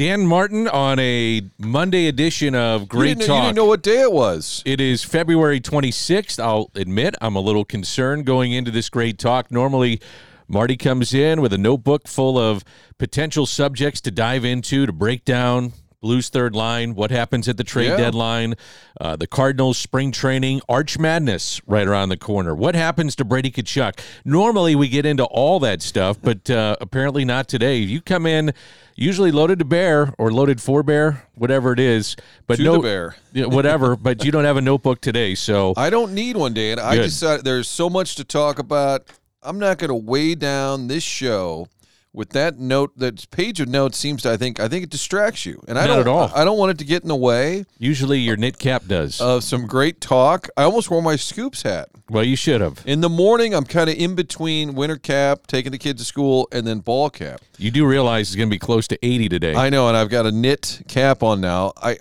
Dan Martin on a Monday edition of Great you Talk. You didn't know what day it was. It is February 26th. I'll admit I'm a little concerned going into this Great Talk. Normally, Marty comes in with a notebook full of potential subjects to dive into, to break down Blues third line, what happens at the trade Yeah. deadline, uh, the Cardinals spring training, Arch Madness right around the corner. What happens to Brady Tkachuk? Normally we get into all that stuff, but uh, apparently not today. You come in usually loaded to bear or loaded for bear, whatever it is, but To no the bear. Whatever. but you don't have a notebook today, so I don't need one, Dan. I decided uh, there's so much to talk about. I'm not going to weigh down this show with that note. That page of notes seems to. I think. I think it distracts you, and I Not don't. at all. I don't want it to get in the way usually your knit cap does. of some great talk. I almost wore my scoops hat. well, you should have. In the morning, I'm kind of in between winter cap, taking the kids to school, and then ball cap. You do realize it's going to be close to 80 today. I know, and I've got a knit cap on now. I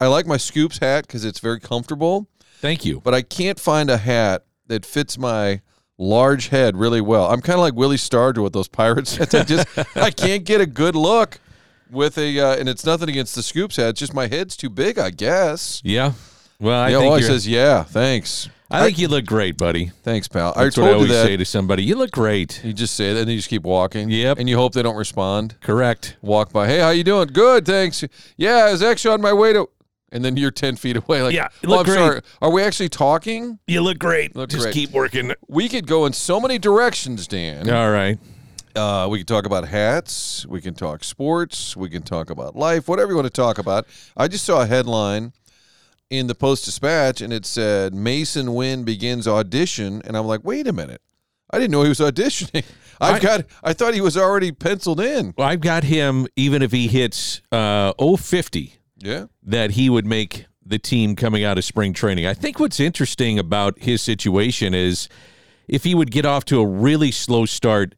I like my scoops hat because it's very comfortable, Thank you. but I can't find a hat that fits my large head really well. I'm kind of like Willie Stargell with those pirates. I just I can't get a good look with a, uh, and it's nothing against the scoops head. It's just my head's too big, I guess. Yeah. Well, I yeah, think well, he you're- says, yeah, thanks. I think you look great, buddy. Thanks, pal. That's I what I always say to somebody. You look great. You just say that, and you just keep walking. Yep. And you hope they don't respond. Correct. Walk by. Hey, how you doing? Good, thanks. Yeah, I was actually on my way to. And then you're ten feet away. Like, Yeah, you oh, look I'm great." sorry. Are we actually talking? You look great. Look Just great. keep working. We could go in so many directions, Dan. All right. Uh, we can talk about hats. We can talk sports. We can talk about life. Whatever you want to talk about. I just saw a headline in the Post Dispatch, and it said Masyn Winn begins audition, and I'm like, wait a minute. I didn't know he was auditioning. I've I- got. I thought he was already penciled in. Well, I've got him, even if he hits uh, 050, Yeah. that he would make the team coming out of spring training. I think what's interesting about his situation is if he would get off to a really slow start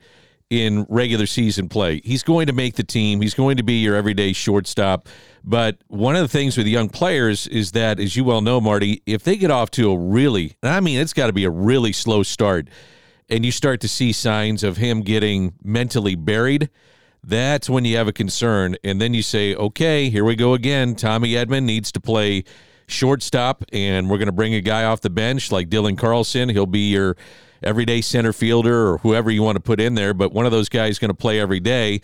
in regular season play, he's going to make the team. He's going to be your everyday shortstop. But one of the things with young players is that, as you well know, Marty, if they get off to a really, I mean, it's got to be a really slow start, and you start to see signs of him getting mentally buried, that's when you have a concern. And then you say, okay, here we go again. Tommy Edman needs to play shortstop, and we're going to bring a guy off the bench like Dylan Carlson. He'll be your everyday center fielder or whoever you want to put in there, but one of those guys is going to play every day.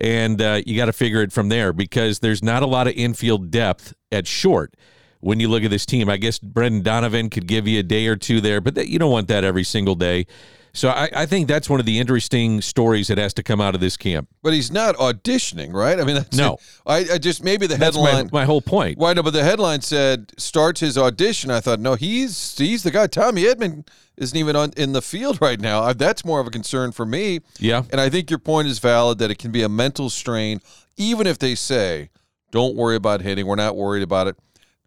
And uh, you got to figure it from there because there's not a lot of infield depth at short when you look at this team. I guess Brendan Donovan could give you a day or two there, but that, you don't want that every single day. So I, I think that's one of the interesting stories that has to come out of this camp. But he's not auditioning, right? I mean, that's No. I, I just maybe the That's headline. my, my whole point. Why no? But the headline said starts his audition. I thought, no, he's he's the guy. Tommy Edman isn't even on in the field right now. I, that's more of a concern for me. Yeah. And I think your point is valid that it can be a mental strain, even if they say, "Don't worry about hitting. We're not worried about it."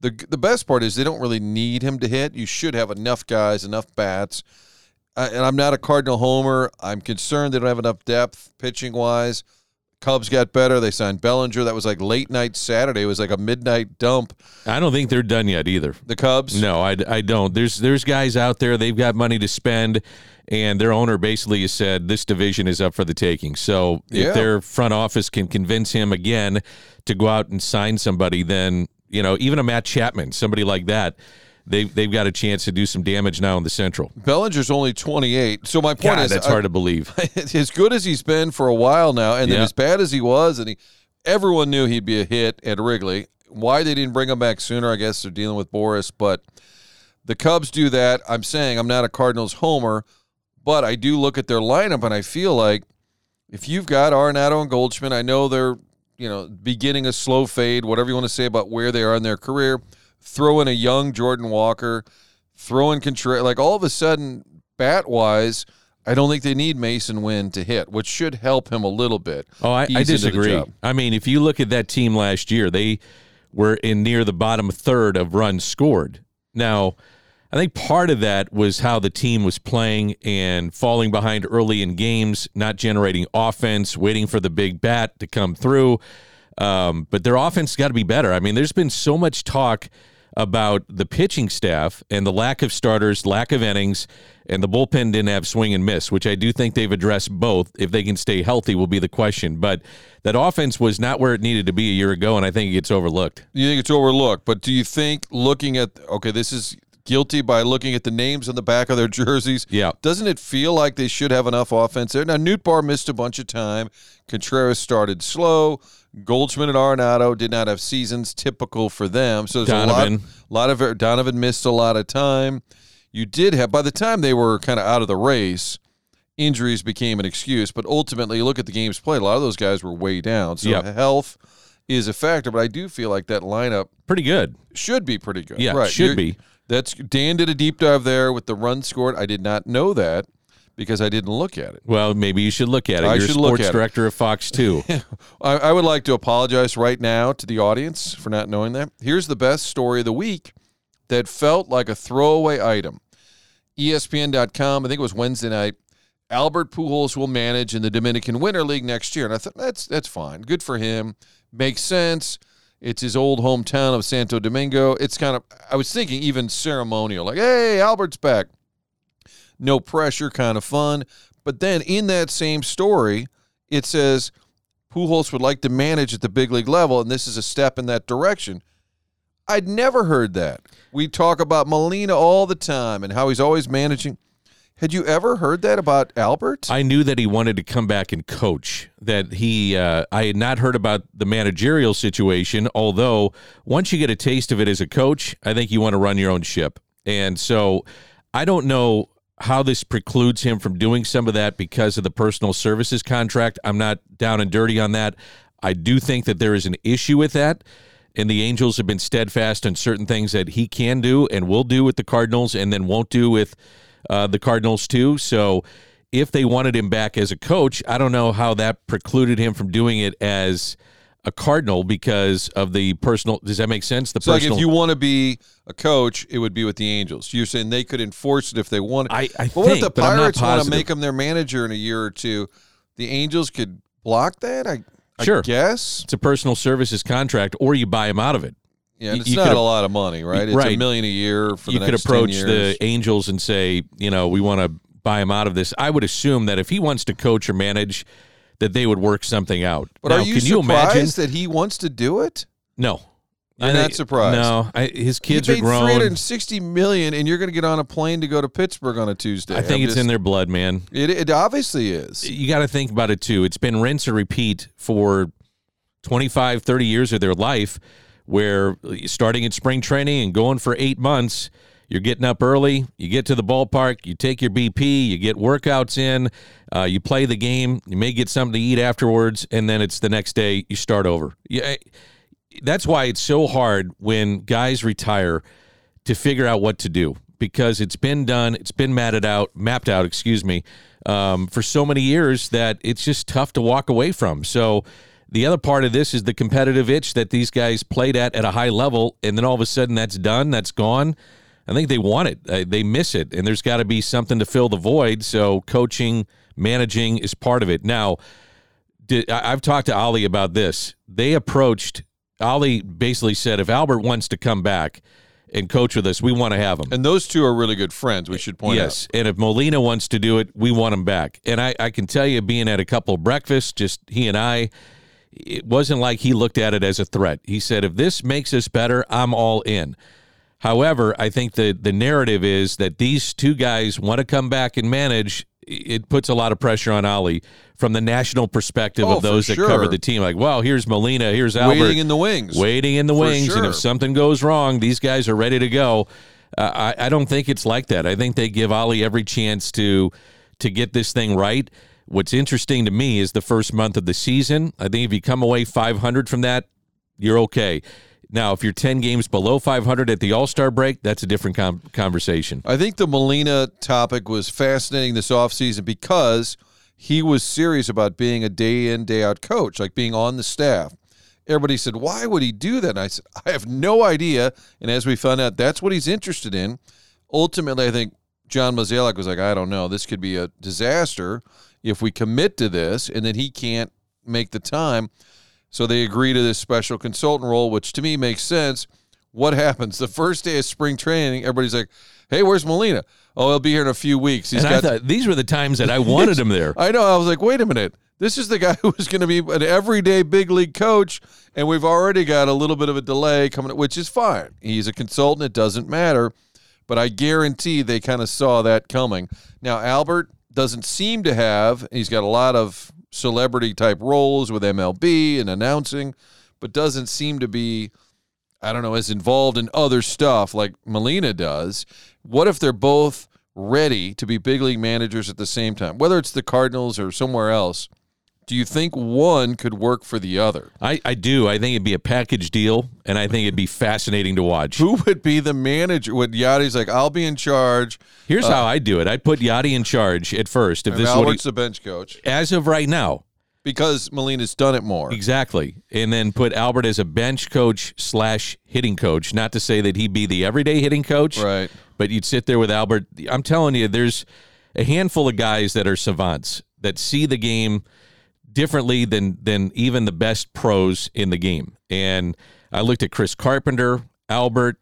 the The best part is they don't really need him to hit. You should have enough guys, enough bats. Uh, and I'm not a Cardinal homer. I'm concerned they don't have enough depth pitching wise. Cubs got better. They signed Bellinger. That was like late night Saturday. It was like a midnight dump. I don't think they're done yet either. The Cubs. No, I, I don't. There's there's guys out there. They've got money to spend, and their owner basically has said this division is up for the taking. So Yeah. if their front office can convince him again to go out and sign somebody, then you know even a Matt Chapman, somebody like that, they they've got a chance to do some damage now in the Central. Bellinger's only 28. So my point God, is, that's I- hard to believe. as good as he's been for a while now, and then as bad as he was, and he, everyone knew he'd be a hit at Wrigley. Why they didn't bring him back sooner? I guess they're dealing with Boris, but the Cubs do that. I'm saying I'm not a Cardinals homer, but I do look at their lineup, and I feel like if you've got Arenado and Goldschmidt, I know they're you know beginning a slow fade, whatever you want to say about where they are in their career. Throw in a young Jordan Walker, throw in Contreras, like all of a sudden, bat wise, I don't think they need Masyn Winn to hit, which should help him a little bit. Oh, I, I ease into the disagree. I mean, if you look at that team last year, they were in near the bottom third of runs scored. Now, I think part of that was how the team was playing and falling behind early in games, not generating offense, waiting for the big bat to come through. Um, but their offense got to be better. I mean, there's been so much talk about the pitching staff and the lack of starters, lack of innings, and the bullpen didn't have swing and miss, which I do think they've addressed both. If they can stay healthy, will be the question. But that offense was not where it needed to be a year ago, and I think it gets overlooked. You think it's overlooked, but do you think looking at okay, this is guilty by looking at the names on the back of their jerseys? Yeah. Doesn't it feel like they should have enough offense there? Now Nootbaar missed a bunch of time. Contreras started slow. Goldschmidt and Arenado did not have seasons typical for them. So there's Donovan. a lot, lot of Donovan missed a lot of time. You did have by the time they were kind of out of the race, injuries became an excuse. But ultimately, look at the games played. A lot of those guys were way down. So Yep. health is a factor. But I do feel like that lineup Pretty good. should be pretty good. Yeah, right. should You're- be. That's Dan did a deep dive there with the run scored. I did not know that because I didn't look at it. Well, maybe you should look at it. I You're should look sports at it. director of Fox 2. I, I would like to apologize right now to the audience for not knowing that. Here's the best story of the week that felt like a throwaway item. ESPN.com, I think it was Wednesday night. Albert Pujols will manage in the Dominican Winter League next year, and I thought that's that's fine, good for him, makes sense. It's his old hometown of Santo Domingo. It's kind of I was thinking even ceremonial, like hey, Albert's back. No pressure, kind of fun. But then in that same story, it says Pujols would like to manage at the big league level, and this is a step in that direction. I'd never heard that. We talk about Molina all the time and how he's always managing. Had you ever heard that about Albert? I knew that he wanted to come back and coach. That he, uh, I had not heard about the managerial situation. Although once you get a taste of it as a coach, I think you want to run your own ship. And so, I don't know how this precludes him from doing some of that because of the personal services contract. I'm not down and dirty on that. I do think that there is an issue with that. And the Angels have been steadfast on certain things that he can do and will do with the Cardinals and then won't do with uh, the Cardinals too. So if they wanted him back as a coach, I don't know how that precluded him from doing it as a Cardinal because of the personal. Does that make sense? The so, like, if you want to be a coach, it would be with the Angels. You're saying they could enforce it if they wanted. I, I but what if think, the I'm not Pirates want to make him their manager in a year or two? The Angels could block that. I, I Sure. guess. It's a personal services contract, or you buy him out of it. Yeah, it's you not could- a lot of money, right? It's a million a year for you the could next 10 approach the Angels and say, you know, we want to buy him out of this. I would assume that if he wants to coach or manage, that they would work something out. But now, are you can you surprised imagine? that he wants to do it? No, You're not surprised? No, I, his kids you are grown. 360 million, and you're going to get on a plane to go to Pittsburgh on a Tuesday. I think I'm it's just- in their blood, man. It, it obviously is. you got to think about it too. It's been rinse and repeat for 25, 30 years of their life where starting in spring training and going for eight months, you're getting up early, you get to the ballpark, you take your BP, you get workouts in, uh, you play the game, you may get something to eat afterwards, and then it's the next day you start over. Yeah, that's why it's so hard when guys retire to figure out what to do because it's been done, it's been mapped out, mapped out, excuse me, um, for so many years that it's just tough to walk away from. So the other part of this is the competitive itch that these guys played at at a high level, and then all of a sudden that's done, that's gone. I think they want it, uh, they miss it, and there's got to be something to fill the void. So coaching, managing is part of it. Now, did, I- I've talked to Oli about this. They approached Oli basically said if Albert wants to come back and coach with us, we want to have him. And those two are really good friends, we should point yes, and if Molina wants to do it, we want him back. And I, I can tell you, being at a couple of breakfasts, just he and I, it wasn't like he looked at it as a threat. He said, if this makes us better, I'm all in. However, I think the the narrative is that these two guys want to come back and manage. It puts a lot of pressure on Oli from the national perspective Oh, of those that sure. cover the team. Like, well, here's Molina, here's. Albert, Waiting in the wings. waiting in the For wings, and if something goes wrong, these guys are ready to go. Uh, I, I don't think it's like that. I think they give Oli every chance to to get this thing right. What's interesting to me is the first month of the season. I think if you come away 500 from that, you're okay. Now, if you're 10 games below 500 at the All Star break, that's a different com- conversation. I think the Molina topic was fascinating this offseason because he was serious about being a day in, day out coach, like being on the staff. Everybody said, Why would he do that? And I said, I have no idea. And as we found out, that's what he's interested in. Ultimately, I think John Mozeliak was like, I don't know. This could be a disaster if we commit to this and then he can't make the time. So they agree to this special consultant role, which to me makes sense. What happens the first day of spring training? Everybody's like, "Hey, where's Molina? Oh, he'll be here in a few weeks." He's and got. I thought these were the times that I wanted him there. I know. I was like, "Wait a minute, this is the guy who is going to be an everyday big league coach, and we've already got a little bit of a delay coming, which is fine. He's a consultant; it doesn't matter." But I guarantee they kind of saw that coming. Now Albert doesn't seem to have. He's got a lot of celebrity type roles with MLB and announcing, but doesn't seem to be, I don't know, as involved in other stuff like Molina does. What if they're both ready to be big league managers at the same time, whether it's the Cardinals or somewhere else? Do you think one could work for the other? I, I do. I think it'd be a package deal, and I think it'd be fascinating to watch. Who would be the manager? Would Yadi's like, I'll be in charge. Here's uh, how I do it. I'd put Yadi in charge at first. If this Albert's he, the bench coach. As of right now. Because Molina's done it more. Exactly. And then put Albert as a bench coach slash hitting coach. Not to say that he'd be the everyday hitting coach. Right. But you'd sit there with Albert. I'm telling you, there's a handful of guys that are savants that see the game – differently than than even the best pros in the game. And I looked at Chris Carpenter, Albert,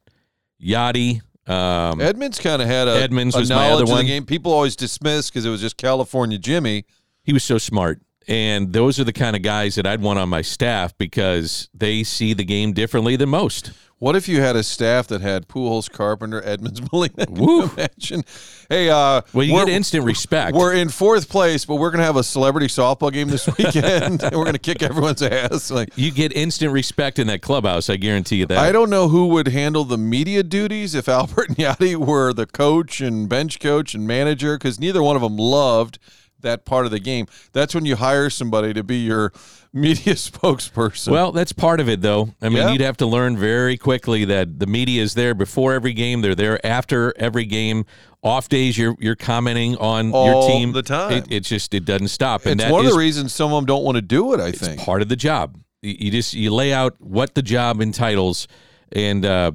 Yadi. Um, Edmonds kind of had a, Edmonds a was knowledge my other of one. the game. People always dismiss because it was just California Jimmy. He was so smart. And those are the kind of guys that I'd want on my staff because they see the game differently than most. What if you had a staff that had Pujols, Carpenter, Edmonds, Molina? Woo! Imagine. Hey, uh, well, you get instant respect. We're in fourth place, but we're gonna have a celebrity softball game this weekend, and we're gonna kick everyone's ass. Like you get instant respect in that clubhouse. I guarantee you that. I don't know who would handle the media duties if Albert and Yadi were the coach and bench coach and manager, because neither one of them loved that part of the game. That's when you hire somebody to be your media spokesperson. Well, that's part of it, though. I mean, yeah. you'd have to learn very quickly that the media is there before every game. They're there after every game. Off days, you're you're commenting on All your team the time. It, it just it doesn't stop. And it's one of the reasons some of them don't want to do it. I think part of the job. You just you lay out what the job entitles, and uh,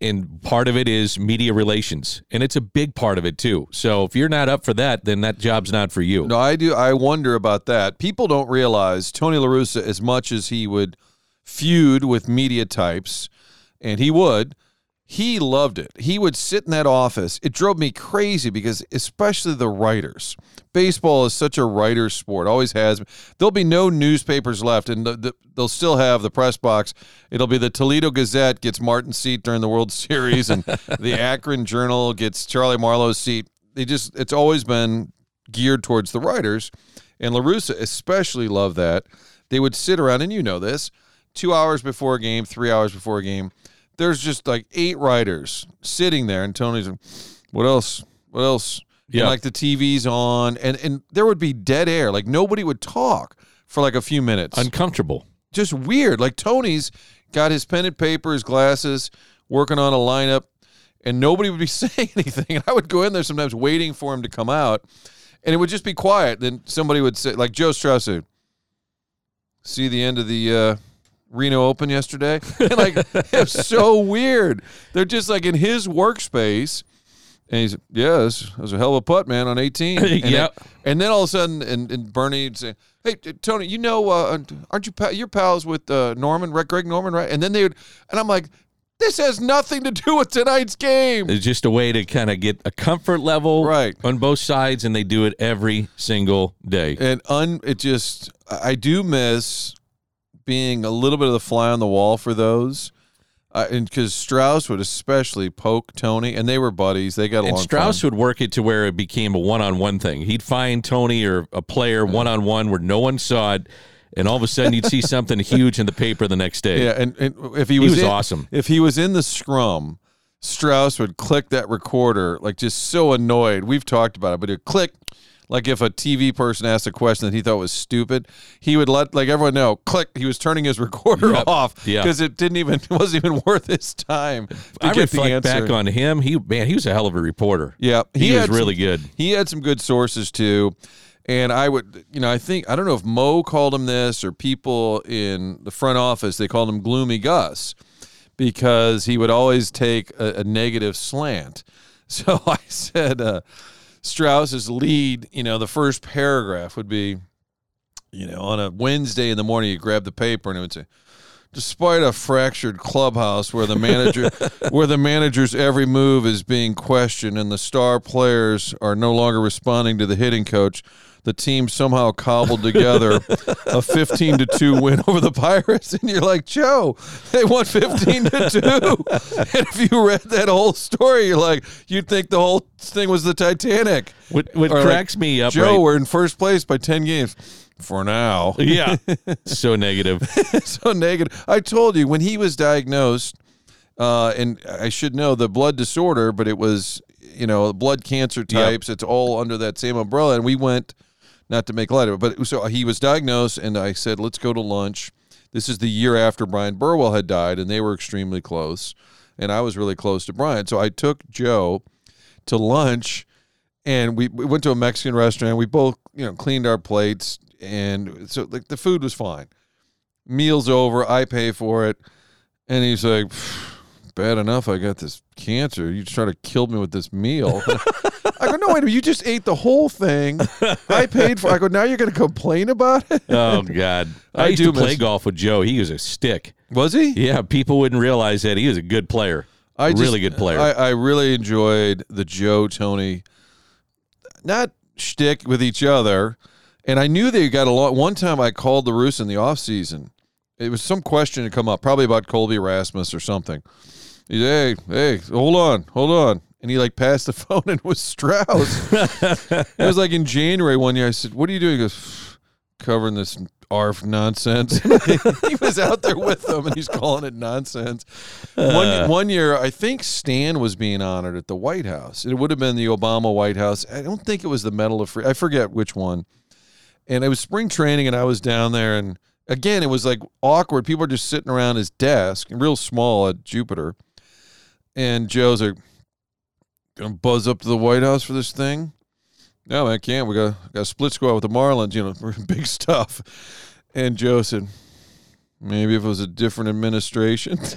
and part of it is media relations and it's a big part of it too. So if you're not up for that then that job's not for you. No i do i wonder about that. People don't realize tony larussa as much as he would feud with media types and he would he loved it. He would sit in that office. It drove me crazy because, especially the writers, baseball is such a writer's sport, always has. There'll be no newspapers left, and the, the, they'll still have the press box. It'll be the Toledo Gazette gets Martin's seat during the World Series, and the Akron Journal gets Charlie Marlow's seat. They just, it's always been geared towards the writers, and LaRussa especially loved that. They would sit around, and you know this, two hours before a game, three hours before a game there's just like eight writers sitting there, and Tony's, what else? What else? Yeah. And like the TV's on, and and there would be dead air. Like nobody would talk for like a few minutes. Uncomfortable. Just weird. Like Tony's got his pen and paper, his glasses, working on a lineup, and nobody would be saying anything. And I would go in there sometimes waiting for him to come out, and it would just be quiet. Then somebody would say, like Joe Strauss, see the end of the. Uh, Reno Open yesterday. And like it's so weird. They're just like in his workspace. And he's yeah, this was a hell of a putt, man, on 18. And yeah. and then all of a sudden, and, and Bernie would say, "Hey, Tony, you know, uh, aren't you your pals with uh, Norman, Greg Norman, right?" And then they would, and I'm like, "This has nothing to do with tonight's game." It's just a way to kind of get a comfort level, right, on both sides, and they do it every single day. And un, it just, I do miss being a little bit of the fly on the wall for those. Uh, and because Strauss would especially poke Tony, and they were buddies. They got along. And Strauss would work it to where it became a one-on-one thing. He'd find Tony or a player one-on-one where no one saw it, and all of a sudden you'd see something huge in the paper the next day. Yeah, and, and if he was, he was in, awesome. If he was in the scrum, Strauss would click that recorder like just so annoyed. We've talked about it, but he'd click Like if a TV person asked a question that he thought was stupid, he would let like everyone know. Click. He was turning his recorder Yep. off Yeah. because it didn't even it wasn't even worth his time to I get the answer. back on him. He man, he was a hell of a reporter. Yeah, he, was had some- really good. He had some good sources too. And I would, you know, I think I don't know if Mo called him this or people in the front office they called him Gloomy Gus because he would always take a, a negative slant. So I said uh, Strauss's lead, you know, the first paragraph would be, you know, on a Wednesday in the morning, you grab the paper and it would say, despite a fractured clubhouse where the manager where the manager's every move is being questioned and the star players are no longer responding to the hitting coach the team somehow cobbled together a 15 to 2 win over the pirates and you're like joe they won 15 to 2 and if you read that whole story you're like you'd think the whole thing was the titanic What what Or like, cracks me up, joe right? we're in first place by 10 games for now yeah, so negative. so negative. I told you when he was diagnosed, uh, and I should know the blood disorder, but it was you know blood cancer types. It's all under that same umbrella, and we went not to make light of it, but so he was diagnosed, and I said, let's go to lunch. This is the year after Bryan Burwell had died, and they were extremely close, and I was really close to Bryan, so I took Joe to lunch and we, we went to a Mexican restaurant. We both, you know, cleaned our plates, and so like the food was fine. Meals over, I pay for it, and he's like, "Bad enough, I got this cancer. You try to kill me with this meal." I go, "No, wait, a minute, you just ate the whole thing. I paid for." I go, "Now you're going to complain about it?" Oh God, I, I used do to play miss- golf with Joe. He was a stick. Was he? Yeah, people wouldn't realize that he was a good player. I just- really good player. I, I really enjoyed the Joe Tony, not shtick with each other, and I knew they got along. One time I called the Roos in the off season. It was some question to come up, probably about Colby Rasmus or something. He said, "Hey, hey, hold on, hold on," and he like passed the phone and was Strauss. it was like in January one year. I said, "What are you doing?" He goes, "Covering this." ARF nonsense. he was out there with them, and he's calling it nonsense. One, uh. one year, I think Stan was being honored at the White House. It would have been the Obama White House. I don't think it was the Medal of Free. I forget which one. And it was spring training, and I was down there, and again, it was like awkward. People are just sitting around his desk, real small at Jupiter. And Joe's like, "Gonna buzz up to the White House for this thing." No, I can't. We got got a split squad with the Marlins. You know, big stuff. And Joe said, maybe if it was a different administration.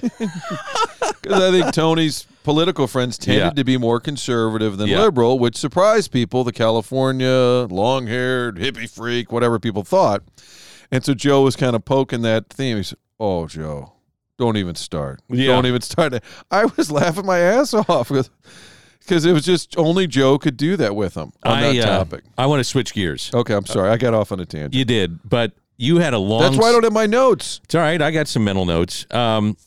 Because I think Tony's political friends tended Yeah. to be more conservative than Yeah. liberal, which surprised people. The California long haired hippie freak, whatever people thought. And so Joe was kind of poking that theme. He said, "Oh, Joe, don't even start. Yeah. Don't even start." I was laughing my ass off because it was just only Joe could do that with him on I, that uh, topic. I want to switch gears. Okay, I'm sorry. I got off on a tangent. You did, but you had a long. That's why I don't have my notes. It's all right. I got some mental notes. Um,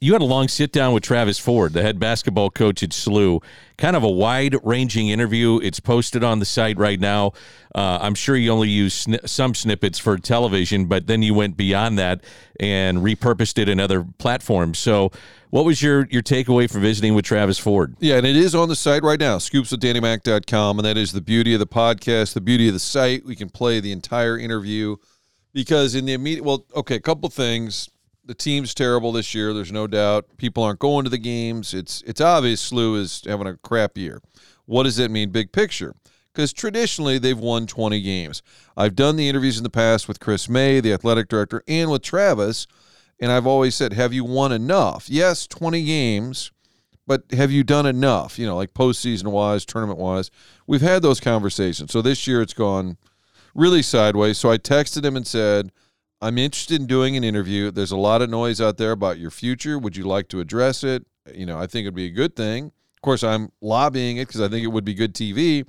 you had a long sit down with Travis Ford, the head basketball coach at SLU. Kind of a wide ranging interview. It's posted on the site right now. Uh, I'm sure you only used sni- some snippets for television, but then you went beyond that and repurposed it in other platforms. So, what was your your takeaway from visiting with Travis Ford? Yeah, and it is on the site right now, scoopswithdannymac.com. And that is the beauty of the podcast, the beauty of the site. We can play the entire interview because in the immediate, well, okay, a couple things. The team's terrible this year. There's no doubt. People aren't going to the games. It's it's obvious SLU is having a crap year. What does that mean, big picture? Because traditionally they've won 20 games. I've done the interviews in the past with Chris May, the athletic director, and with Travis, and I've always said, "Have you won enough?" Yes, 20 games but have you done enough? You know, like postseason wise, tournament wise. We've had those conversations. So this year it's gone really sideways. So I texted him and said, I'm interested in doing an interview. There's a lot of noise out there about your future. Would you like to address it? You know, I think it'd be a good thing. Of course, I'm lobbying it because I think it would be good TV.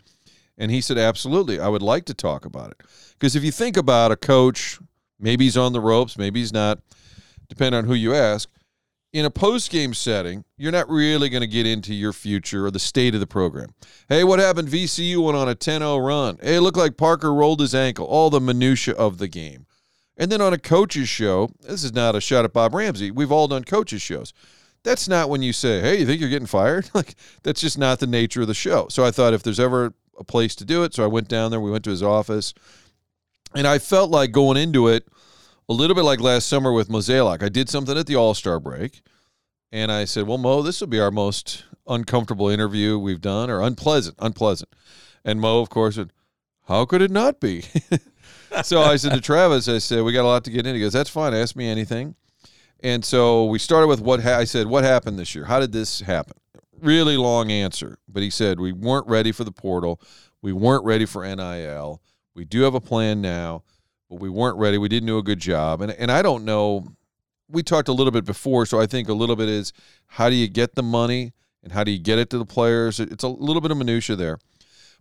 And he said, absolutely. I would like to talk about it. Because if you think about a coach, maybe he's on the ropes, maybe he's not, depending on who you ask in a post game setting, you're not really going to get into your future or the state of the program. Hey, what happened? VCU went on a 10 0 run. Hey, it looked like Parker rolled his ankle, all the minutia of the game. And then on a coach's show, this is not a shot at Bob Ramsey. We've all done coaches' shows. That's not when you say, hey, you think you're getting fired? like, that's just not the nature of the show. So I thought if there's ever a place to do it. So I went down there. We went to his office, and I felt like going into it a little bit like last summer with Mozeliak. I did something at the All Star break, and I said, "Well, Mo, this will be our most uncomfortable interview we've done, or unpleasant, unpleasant." And Mo, of course, said, "How could it not be?" so I said to Travis, I said, "We got a lot to get into." He goes, "That's fine. Ask me anything." And so we started with what ha- I said. What happened this year? How did this happen? Really long answer, but he said we weren't ready for the portal. We weren't ready for NIL. We do have a plan now, but we weren't ready. We didn't do a good job. And and I don't know. We talked a little bit before, so I think a little bit is how do you get the money and how do you get it to the players? It's a little bit of minutia there.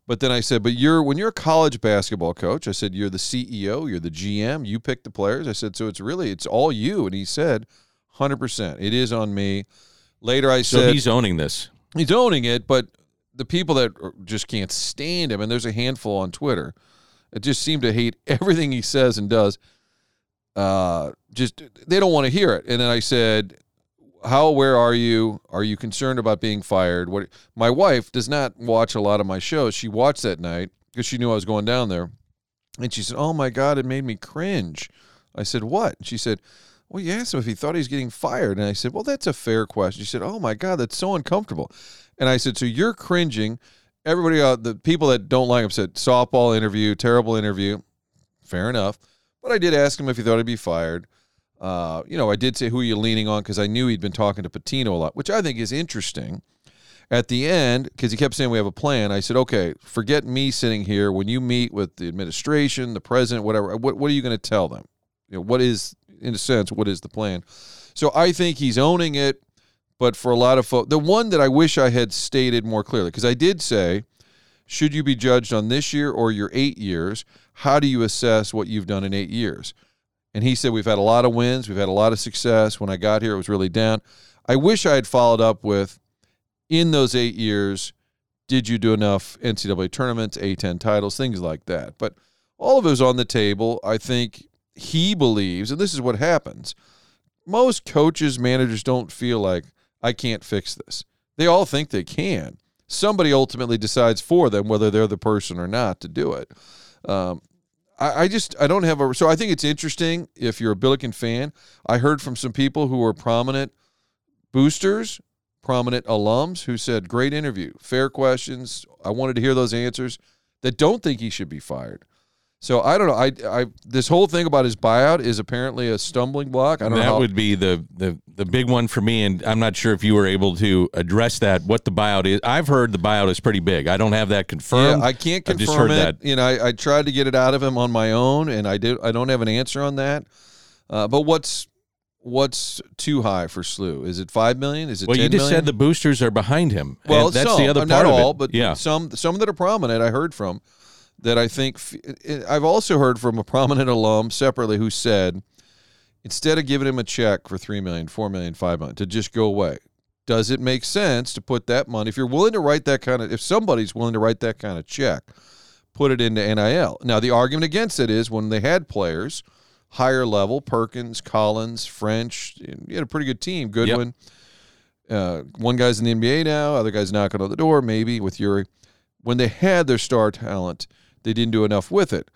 But then I said, but you're when you're a college basketball coach, I said you're the CEO, you're the GM, you pick the players. I said so it's really it's all you. And he said, hundred percent, it is on me. Later I So said he's owning this. he's owning it, but the people that just can't stand him, and there's a handful on Twitter that just seem to hate everything he says and does. Uh, just they don't want to hear it. And then I said, "How aware are you? Are you concerned about being fired?" What my wife does not watch a lot of my shows. She watched that night because she knew I was going down there, and she said, "Oh my God, it made me cringe." I said, "What?" She said, "Well, you asked him if he thought he was getting fired," and I said, "Well, that's a fair question." She said, "Oh my God, that's so uncomfortable," and I said, "So you're cringing." Everybody, uh, the people that don't like him said, "Softball interview, terrible interview." Fair enough, but I did ask him if he thought he'd be fired. Uh, you know, I did say who are you leaning on because I knew he'd been talking to Pitino a lot, which I think is interesting. At the end, because he kept saying we have a plan, I said, okay, forget me sitting here. When you meet with the administration, the president, whatever, what what are you going to tell them? You know, what is, in a sense, what is the plan? So I think he's owning it, but for a lot of folks, the one that I wish I had stated more clearly, because I did say, should you be judged on this year or your eight years? How do you assess what you've done in eight years? And he said, We've had a lot of wins. We've had a lot of success. When I got here, it was really down. I wish I had followed up with, in those eight years, did you do enough NCAA tournaments, A10 titles, things like that? But all of it was on the table. I think he believes, and this is what happens most coaches, managers don't feel like, I can't fix this. They all think they can. Somebody ultimately decides for them whether they're the person or not to do it. Um, I, I just I don't have a so I think it's interesting if you're a Billiken fan. I heard from some people who were prominent boosters, prominent alums who said, "Great interview, fair questions. I wanted to hear those answers." That don't think he should be fired. So I don't know. I I this whole thing about his buyout is apparently a stumbling block. I don't know. that would be the, the the big one for me, and I'm not sure if you were able to address that. What the buyout is? I've heard the buyout is pretty big. I don't have that confirmed. Yeah, I can't I've confirm just heard it. that. You know, I, I tried to get it out of him on my own, and I did. I don't have an answer on that. Uh, but what's what's too high for SLU? Is it five million? Is it Well, 10 you just million? said the boosters are behind him. and Well, that's some, the other uh, part not of all, it. but yeah, some some that are prominent. I heard from that. I think I've also heard from a prominent alum separately who said instead of giving him a check for 3 million, 4 million, 5 million to just go away. Does it make sense to put that money? If you're willing to write that kind of, if somebody's willing to write that kind of check, put it into NIL. Now, the argument against it is when they had players higher level, Perkins, Collins, French, you had a pretty good team. Goodwin. Uh, one guy's in the NBA now, other guy's knocking on the door, maybe with Yuri. When they had their star talent, they didn't do enough with it.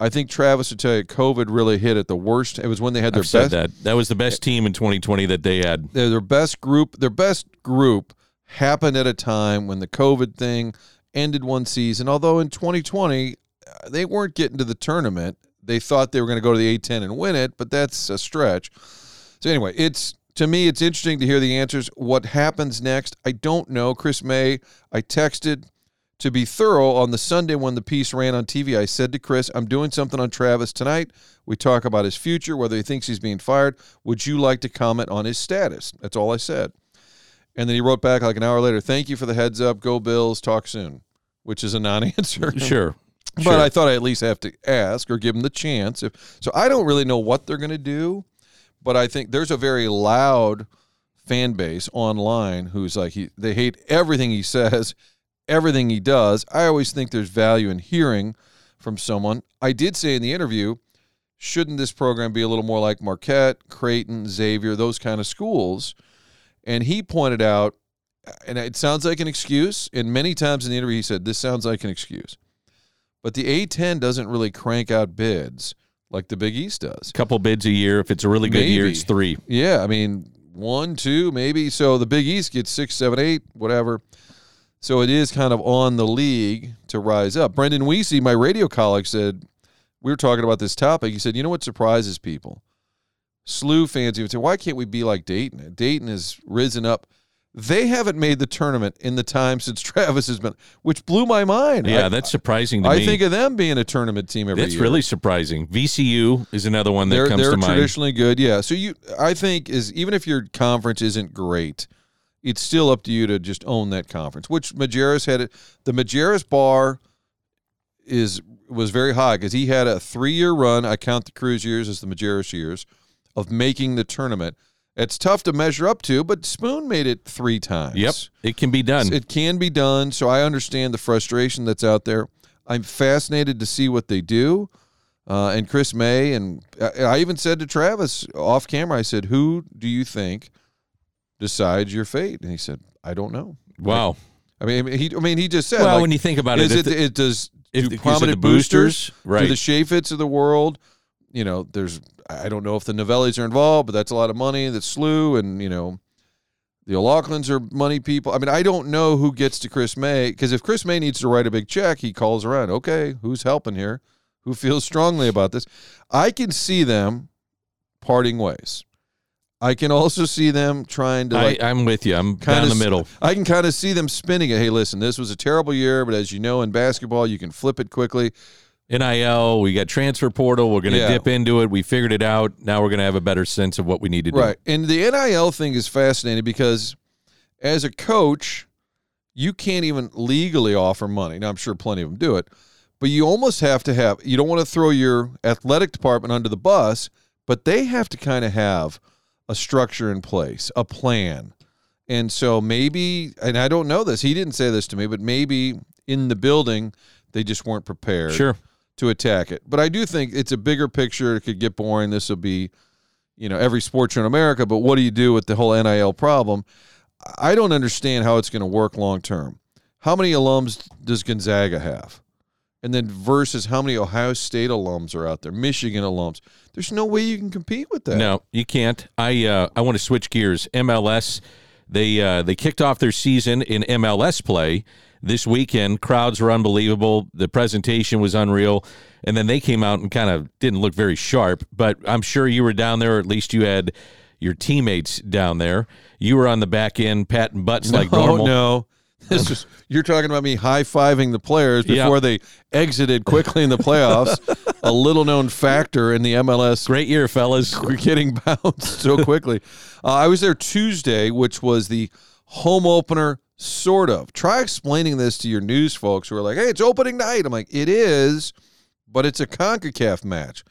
I think Travis would tell you COVID really hit at the worst. It was when they had their I've said best that. That was the best team in 2020 that they had. their, their best group their best group happened at a time when the covid thing ended one season although in 2020 uh, they weren't getting to the tournament they thought they were going to go to the a10 and win it but that's a stretch so anyway it's to me it's interesting to hear the answers what happens next i don't know chris may i texted to be thorough on the Sunday when the piece ran on TV, I said to Chris, I'm doing something on Travis tonight. We talk about his future, whether he thinks he's being fired. Would you like to comment on his status? That's all I said. And then he wrote back like an hour later, Thank you for the heads up. Go Bills. Talk soon, which is a non answer. Sure. But Sure. I thought I at least have to ask or give them the chance. If, so I don't really know what they're going to do, but I think there's a very loud fan base online who's like he they hate everything he says, everything he does. I always think there's value in hearing from someone. I did say in the interview, shouldn't this program be a little more like Marquette, Creighton, Xavier, those kind of schools? And he pointed out and it sounds like an excuse. And many times in the interview, he said, This sounds like an excuse. But the A10 doesn't really crank out bids like the Big East does. A couple bids a year. If it's a really good year, it's three. Yeah, I mean, one, two, maybe. So the Big East gets six, seven, eight, whatever. So it is kind of on the league to rise up. Brendan Weesey, my radio colleague, said we were talking about this topic. He said, "You know what surprises people? SLU fans even say, why can't we be like Dayton? Dayton has risen up. They haven't made the tournament in the time since Travis has been, which blew my mind. Yeah, I, that's surprising to I me. think of them being a tournament team every that's year. really surprising. VCU is another one that they're comes they're to mind. traditionally good. Yeah. So you, I think, is even if your conference isn't great, it's still up to you to just own that conference. Which Majerus had it. The Majerus bar is was very high because he had a three year run. I count the Crews years as the Majerus years of making the tournament. It's tough to measure up to, but Spoon made it three times. Yep, it can be done. It can be done. So I understand the frustration that's out there. I'm fascinated to see what they do. Uh, and Chris May, and I, I even said to Travis off camera, I said, Who do you think decides your fate? And he said, I don't know. wow. I mean, he, I mean, he just said, Well, like, when you think about is it, it, the- it does if do it prominent boosters? do Right. the Chaifetz of the world? You know, there's I don't know if the Novellis are involved, but that's a lot of money. That SLU and you know, the O'Loughlin's are money people. I mean, I don't know who gets to Chris May because if Chris May needs to write a big check, he calls around. Okay, who's helping here? Who feels strongly about this? I can see them parting ways. I can also see them trying to like I, I'm with you. I'm Kinda down the middle. I can kind of see them spinning it. Hey, listen, this was a terrible year, but as you know, in basketball, you can flip it quickly. NIL, we got transfer portal. We're going to Yeah. dip into it. We figured it out. Now we're going to have a better sense of what we need to do. Right. And the NIL thing is fascinating because as a coach, you can't even legally offer money. Now, I'm sure plenty of them do it, but you almost have to have, you don't want to throw your athletic department under the bus, but they have to kind of have a structure in place, a plan. And so maybe, and I don't know this, he didn't say this to me, but maybe in the building, they just weren't prepared Sure. to attack it. But I do think it's a bigger picture. It could get boring. This will be, you know, every sports in America. But what do you do with the whole NIL problem? I don't understand how it's going to work long term. How many alums does Gonzaga have? And then versus how many Ohio State alums are out there, Michigan alums. There's no way you can compete with that. No, you can't. I uh, I want to switch gears. MLS, they uh, they kicked off their season in MLS play this weekend. Crowds were unbelievable. The presentation was unreal, and then they came out and kind of didn't look very sharp. But I'm sure you were down there, or at least you had your teammates down there. You were on the back end, patting butts like oh normal. no. This was you're talking about me high fiving the players before they exited quickly in the playoffs. a little known factor in the MLS Great year, fellas. we're getting bounced so quickly. Uh, I was there Tuesday, which was the home opener, sort of. Try explaining this to your news folks who are like, hey, it's opening night. I'm like, it is, but it's a CONCACAF match.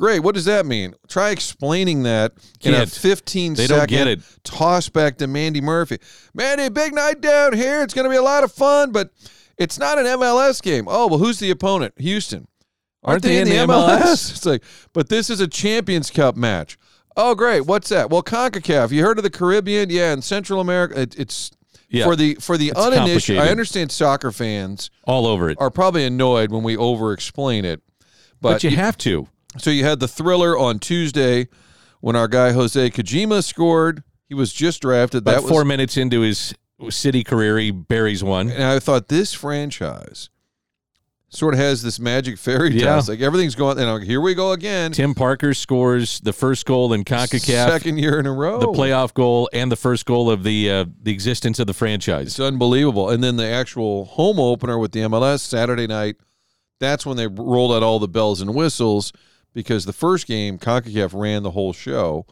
Great. What does that mean? Try explaining that in a Can't. 15 They don't get it. toss back to Mandy Murphy. Mandy, big night down here. It's going to be a lot of fun, but it's not an MLS game. Oh, well, who's the opponent? Houston. Aren't they in the MLS? It's like, but this is a Champions Cup match. Oh, great. What's that? Well, CONCACAF. You heard of the Caribbean? Yeah, in Central America. It, it's Yeah. for the for the uninitiated. I understand soccer fans All over it. are probably annoyed when we over explain it. But, But you have to. So you had the thriller on Tuesday when our guy Hosei Kijima scored. He was just drafted. About that was four minutes into his city career, he buries one. and I thought this franchise sort of has this magic fairy tale. Yeah. Like everything's going. And I'm like, here we go again. Tim Parker scores the first goal in CONCACAF, second year in a row. the playoff goal, and the first goal of the uh, the existence of the franchise. It's unbelievable. And then the actual home opener with the MLS Saturday night, that's when they rolled out all the bells and whistles because the first game, CONCACAF ran the whole show.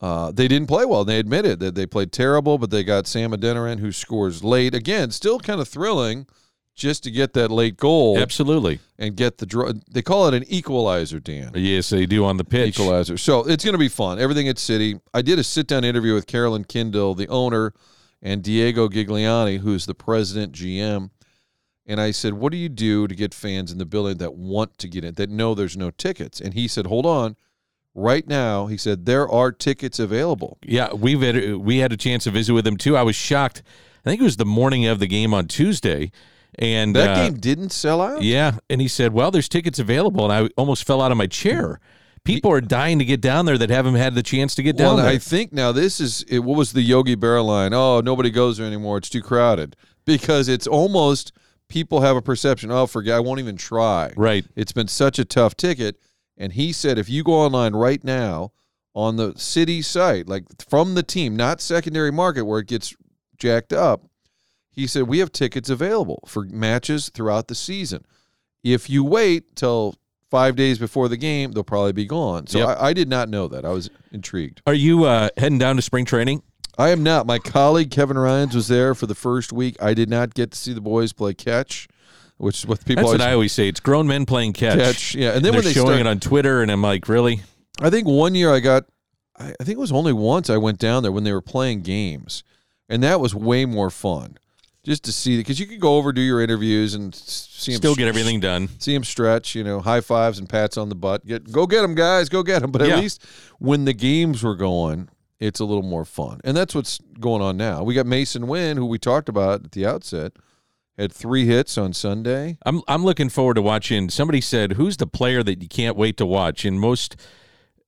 Uh, they didn't play well. They admitted that they played terrible, but they got Sam Adeniran who scores late. Again, still kind of thrilling just to get that late goal Absolutely. and get the draw. They call it an equalizer, Dan. Yes, they do on the pitch. Equalizer. So it's going to be fun. Everything at City. I did a sit down interview with Carolyn Kindle, the owner, and Diego Gigliani, who's the president GM. And I said, What do you do to get fans in the building that want to get in, that know there's no tickets? And he said, Hold on. right now, he said there are tickets available. Yeah, we've had, we had a chance to visit with him too. I was shocked. I think it was the morning of the game on Tuesday, and That uh, game didn't sell out. Yeah, and he said, "Well, there's tickets available," and I almost fell out of my chair. People are dying to get down there that haven't had the chance to get down Well, there. I think now this is it, what was the Yogi Berra line? Oh, nobody goes there anymore. It's too crowded because it's almost people have a perception. Oh, forget. I won't even try. right. It's been such a tough ticket. And he said, if you go online right now on the city site, like from the team, not secondary market where it gets jacked up, he said we have tickets available for matches throughout the season. If you wait till five days before the game, they'll probably be gone. So Yep. I, I did not know that. I was intrigued. Are you uh, heading down to spring training? I am not. My colleague Kevin Ryan's was there for the first week. I did not get to see the boys play catch, which is what people That's always what I always say. It's grown men playing catch. catch. Yeah, and then They're when they showing start, it on Twitter, and I'm like, really? I think one year I got, I I think it was only once I went down there when they were playing games, and that was way more fun, just to see because you could go over do your interviews and see Still get everything done. see them stretch, you know, high fives and pats on the butt. Get go get them, guys, go get them. But at Yeah. least when the games were going, it's a little more fun, and that's what's going on now. We got Masyn Winn, who we talked about at the outset, had three hits on Sunday. I'm I'm looking forward to watching. Somebody said, "Who's the player that you can't wait to watch?" And most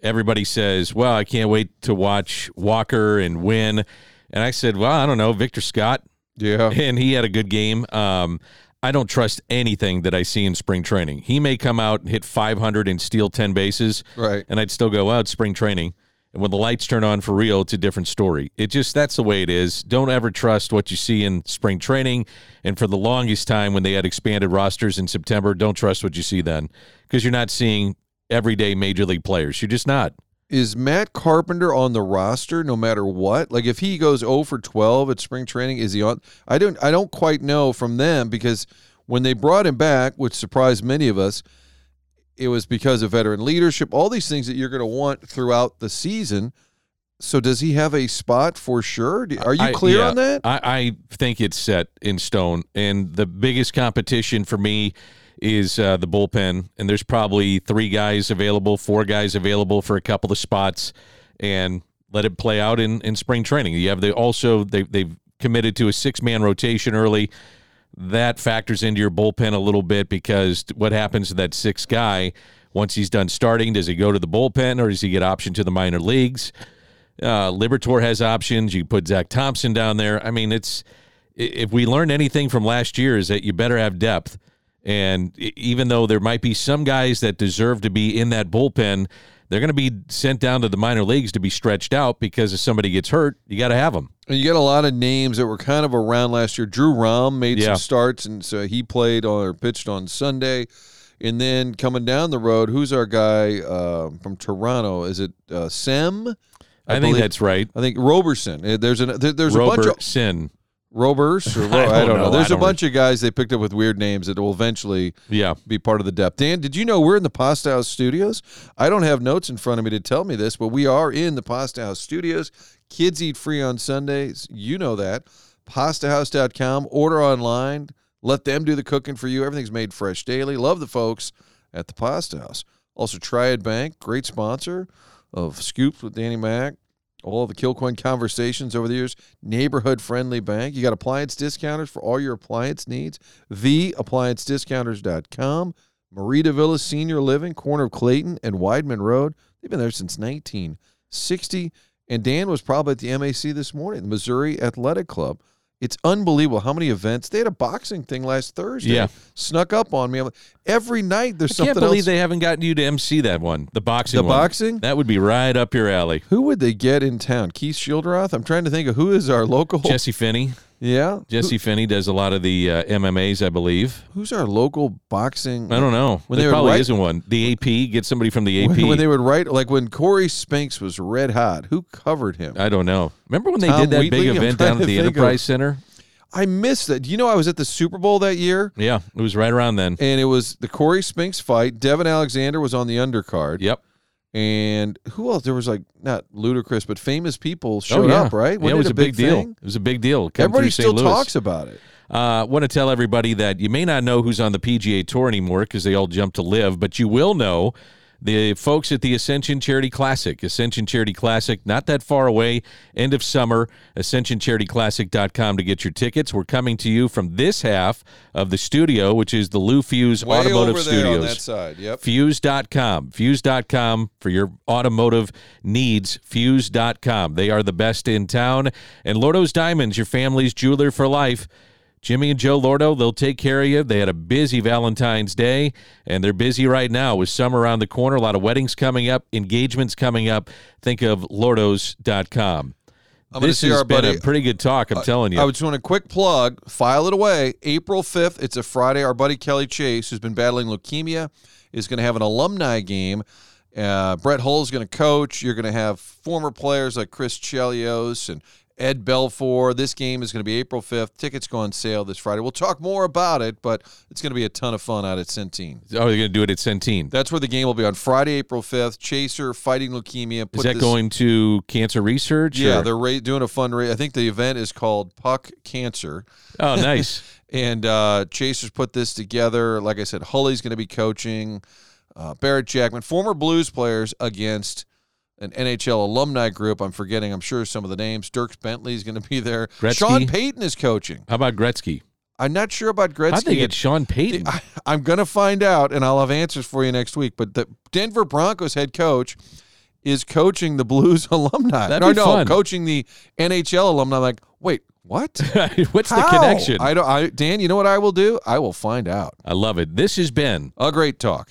everybody says, "Well, I can't wait to watch Walker and Winn." And I said, "Well, I don't know, Victor Scott." Yeah, and he had a good game. Um, I don't trust anything that I see in spring training. He may come out and hit 500 and steal 10 bases, right. and I'd still go, "Well, it's spring training." And when the lights turn on for real, it's a different story. It just that's the way it is. Don't ever trust what you see in spring training. And for the longest time, when they had expanded rosters in September, don't trust what you see then because you're not seeing everyday major league players. You're just not. is Matt Carpenter on the roster no matter what? Like if he goes 0 for 12 at spring training, is he on? I don't I don't quite know from them because when they brought him back, which surprised many of us, it was because of veteran leadership, all these things that you're going to want throughout the season. So does he have a spot for sure? Are you I- clear yeah, on that? I, I think it's set in stone. And the biggest competition for me is uh, the bullpen. And there's probably three guys available, four guys available for a couple of spots, and let it play out in, in spring training. You have the also they they've committed to a six man rotation early. That factors into your bullpen a little bit because what happens to that sixth guy once he's done starting? Does he go to the bullpen or does he get option to the minor leagues? Uh, Liberatore has options. You put Zack Thompson down there. I mean, it's if we learned anything from last year is that you better have depth. And even though there might be some guys that deserve to be in that bullpen, they're going to be sent down to the minor leagues to be stretched out because if somebody gets hurt, you got to have them. And you got a lot of names that were kind of around last year. Drew Rom made Yeah. some starts, and so he played or pitched on Sunday. And then coming down the road, who's our guy uh, from Toronto? Is it uh, Sem? I, think believe- that's right. I think Roberson. There's an there, there's a bunch of. Robers. Or, Ro- I I, don't don't know. know. There's I a don't bunch of guys they picked up with weird names that will eventually Yeah. be part of the depth. Dan, did you know we're in the Pasta House Studios? I don't have notes in front of me to tell me this, but we are in the Pasta House Studios. Kids eat free on Sundays. You know that. PastaHouse.com. Order online. Let them do the cooking for you. Everything's made fresh daily. Love the folks at the Pasta House. Also, Triad Bank, great sponsor of Scoops with Danny Mac. All the Kilcoin conversations over the years. Neighborhood friendly bank. You got appliance discounters for all your appliance needs. TheApplianceDiscounters.com. Mari de Villa Senior Living, corner of Clayton and Weidman Road. They've been there since 1960. And Dan was probably at the MAC this morning, the Missouri Athletic Club. It's unbelievable how many events. They had a boxing thing last Thursday. Yeah. Snuck up on me. Like, Every night there's I something can't believe else. they haven't gotten you to MC that one, the boxing the one. boxing? That would be right up your alley. Who would they get in town? Keith Shieldroth? I'm trying to think of who is our local. Jesse Finney. Yeah. Jesse Finney does a lot of the uh, MMAs, I believe. Who's our local boxing? I don't know. When there they probably write- isn't one. The AP, get somebody from the AP. When, when they would write, like when Corey Spinks was red hot, who covered him? I don't know. Remember when they Tom did that Wheatley? big event down at the think of- Enterprise Center? I missed that. Do you know I was at the Super Bowl that year? Yeah, it was right around then. And it was the Corey Spinks fight. Devon Alexander was on the undercard. Yep. And who else? There was like not Ludacris, but famous people showed oh, yeah. up, right? Yeah, it Wasn't a big, deal. It was a big deal. Come Everybody still Louis. talks about it. Uh, want to tell everybody that you may not know who's on the PGA Tour anymore because they all jumped to LIV, but you will know the folks at the Ascension Charity Classic. Ascension Charity Classic, not that far away, end of summer. AscensionCharityClassic.com to get your tickets. We're coming to you from this half of the studio, which is the Lou Fusz Way Automotive over there Studios. on that side. Yep. Fusz.com. Fusz.com for your automotive needs. Fusz.com. They are the best in town. And Lordo's Diamonds, your family's jeweler for life. Jimmy and Joe Lordo, they'll take care of you. They had a busy Valentine's Day, and they're busy right now with summer around the corner. A lot of weddings coming up, engagements coming up. Think of lordos.com. I'm This see has our been buddy. a pretty good talk, I'm telling you. I just want a quick plug. File it away. April 5th. It's a Friday. Our buddy Kelly Chase, who's been battling leukemia, is going to have an alumni game. Uh, Brett Hull is going to coach. You're going to have former players like Chris Chelios and Ed Belfour. This game is going to be April 5th. Tickets go on sale this Friday. We'll talk more about it, but it's going to be a ton of fun out at Centene. oh, they're going to do it at Centene. That's where the game will be on Friday, April 5th. Chaser fighting leukemia. Is that this- going to cancer research? Yeah, or- they're ra- doing a fundraiser. I think the event is called Puck Cancer. Oh, nice. And uh, Chasers put this together. Like I said, Hully's going to be coaching. Uh, Barrett Jackman, former Blues players against an NHL alumni group. I'm forgetting, I'm sure, some of the names. Dierks Bentley is going to be there. Gretzky? Sean Payton is coaching. How about Gretzky? I'm not sure about Gretzky. How'd they get Sean Payton? I, I'm going to find out, and I'll have answers for you next week. But the Denver Broncos head coach is coaching the Blues alumni. That'd no, be no, fun. coaching the NHL alumni. I'm like, wait, what? What's the connection? I don't. I, Dan, you know what I will do? I will find out. I love it. This has been A great talk.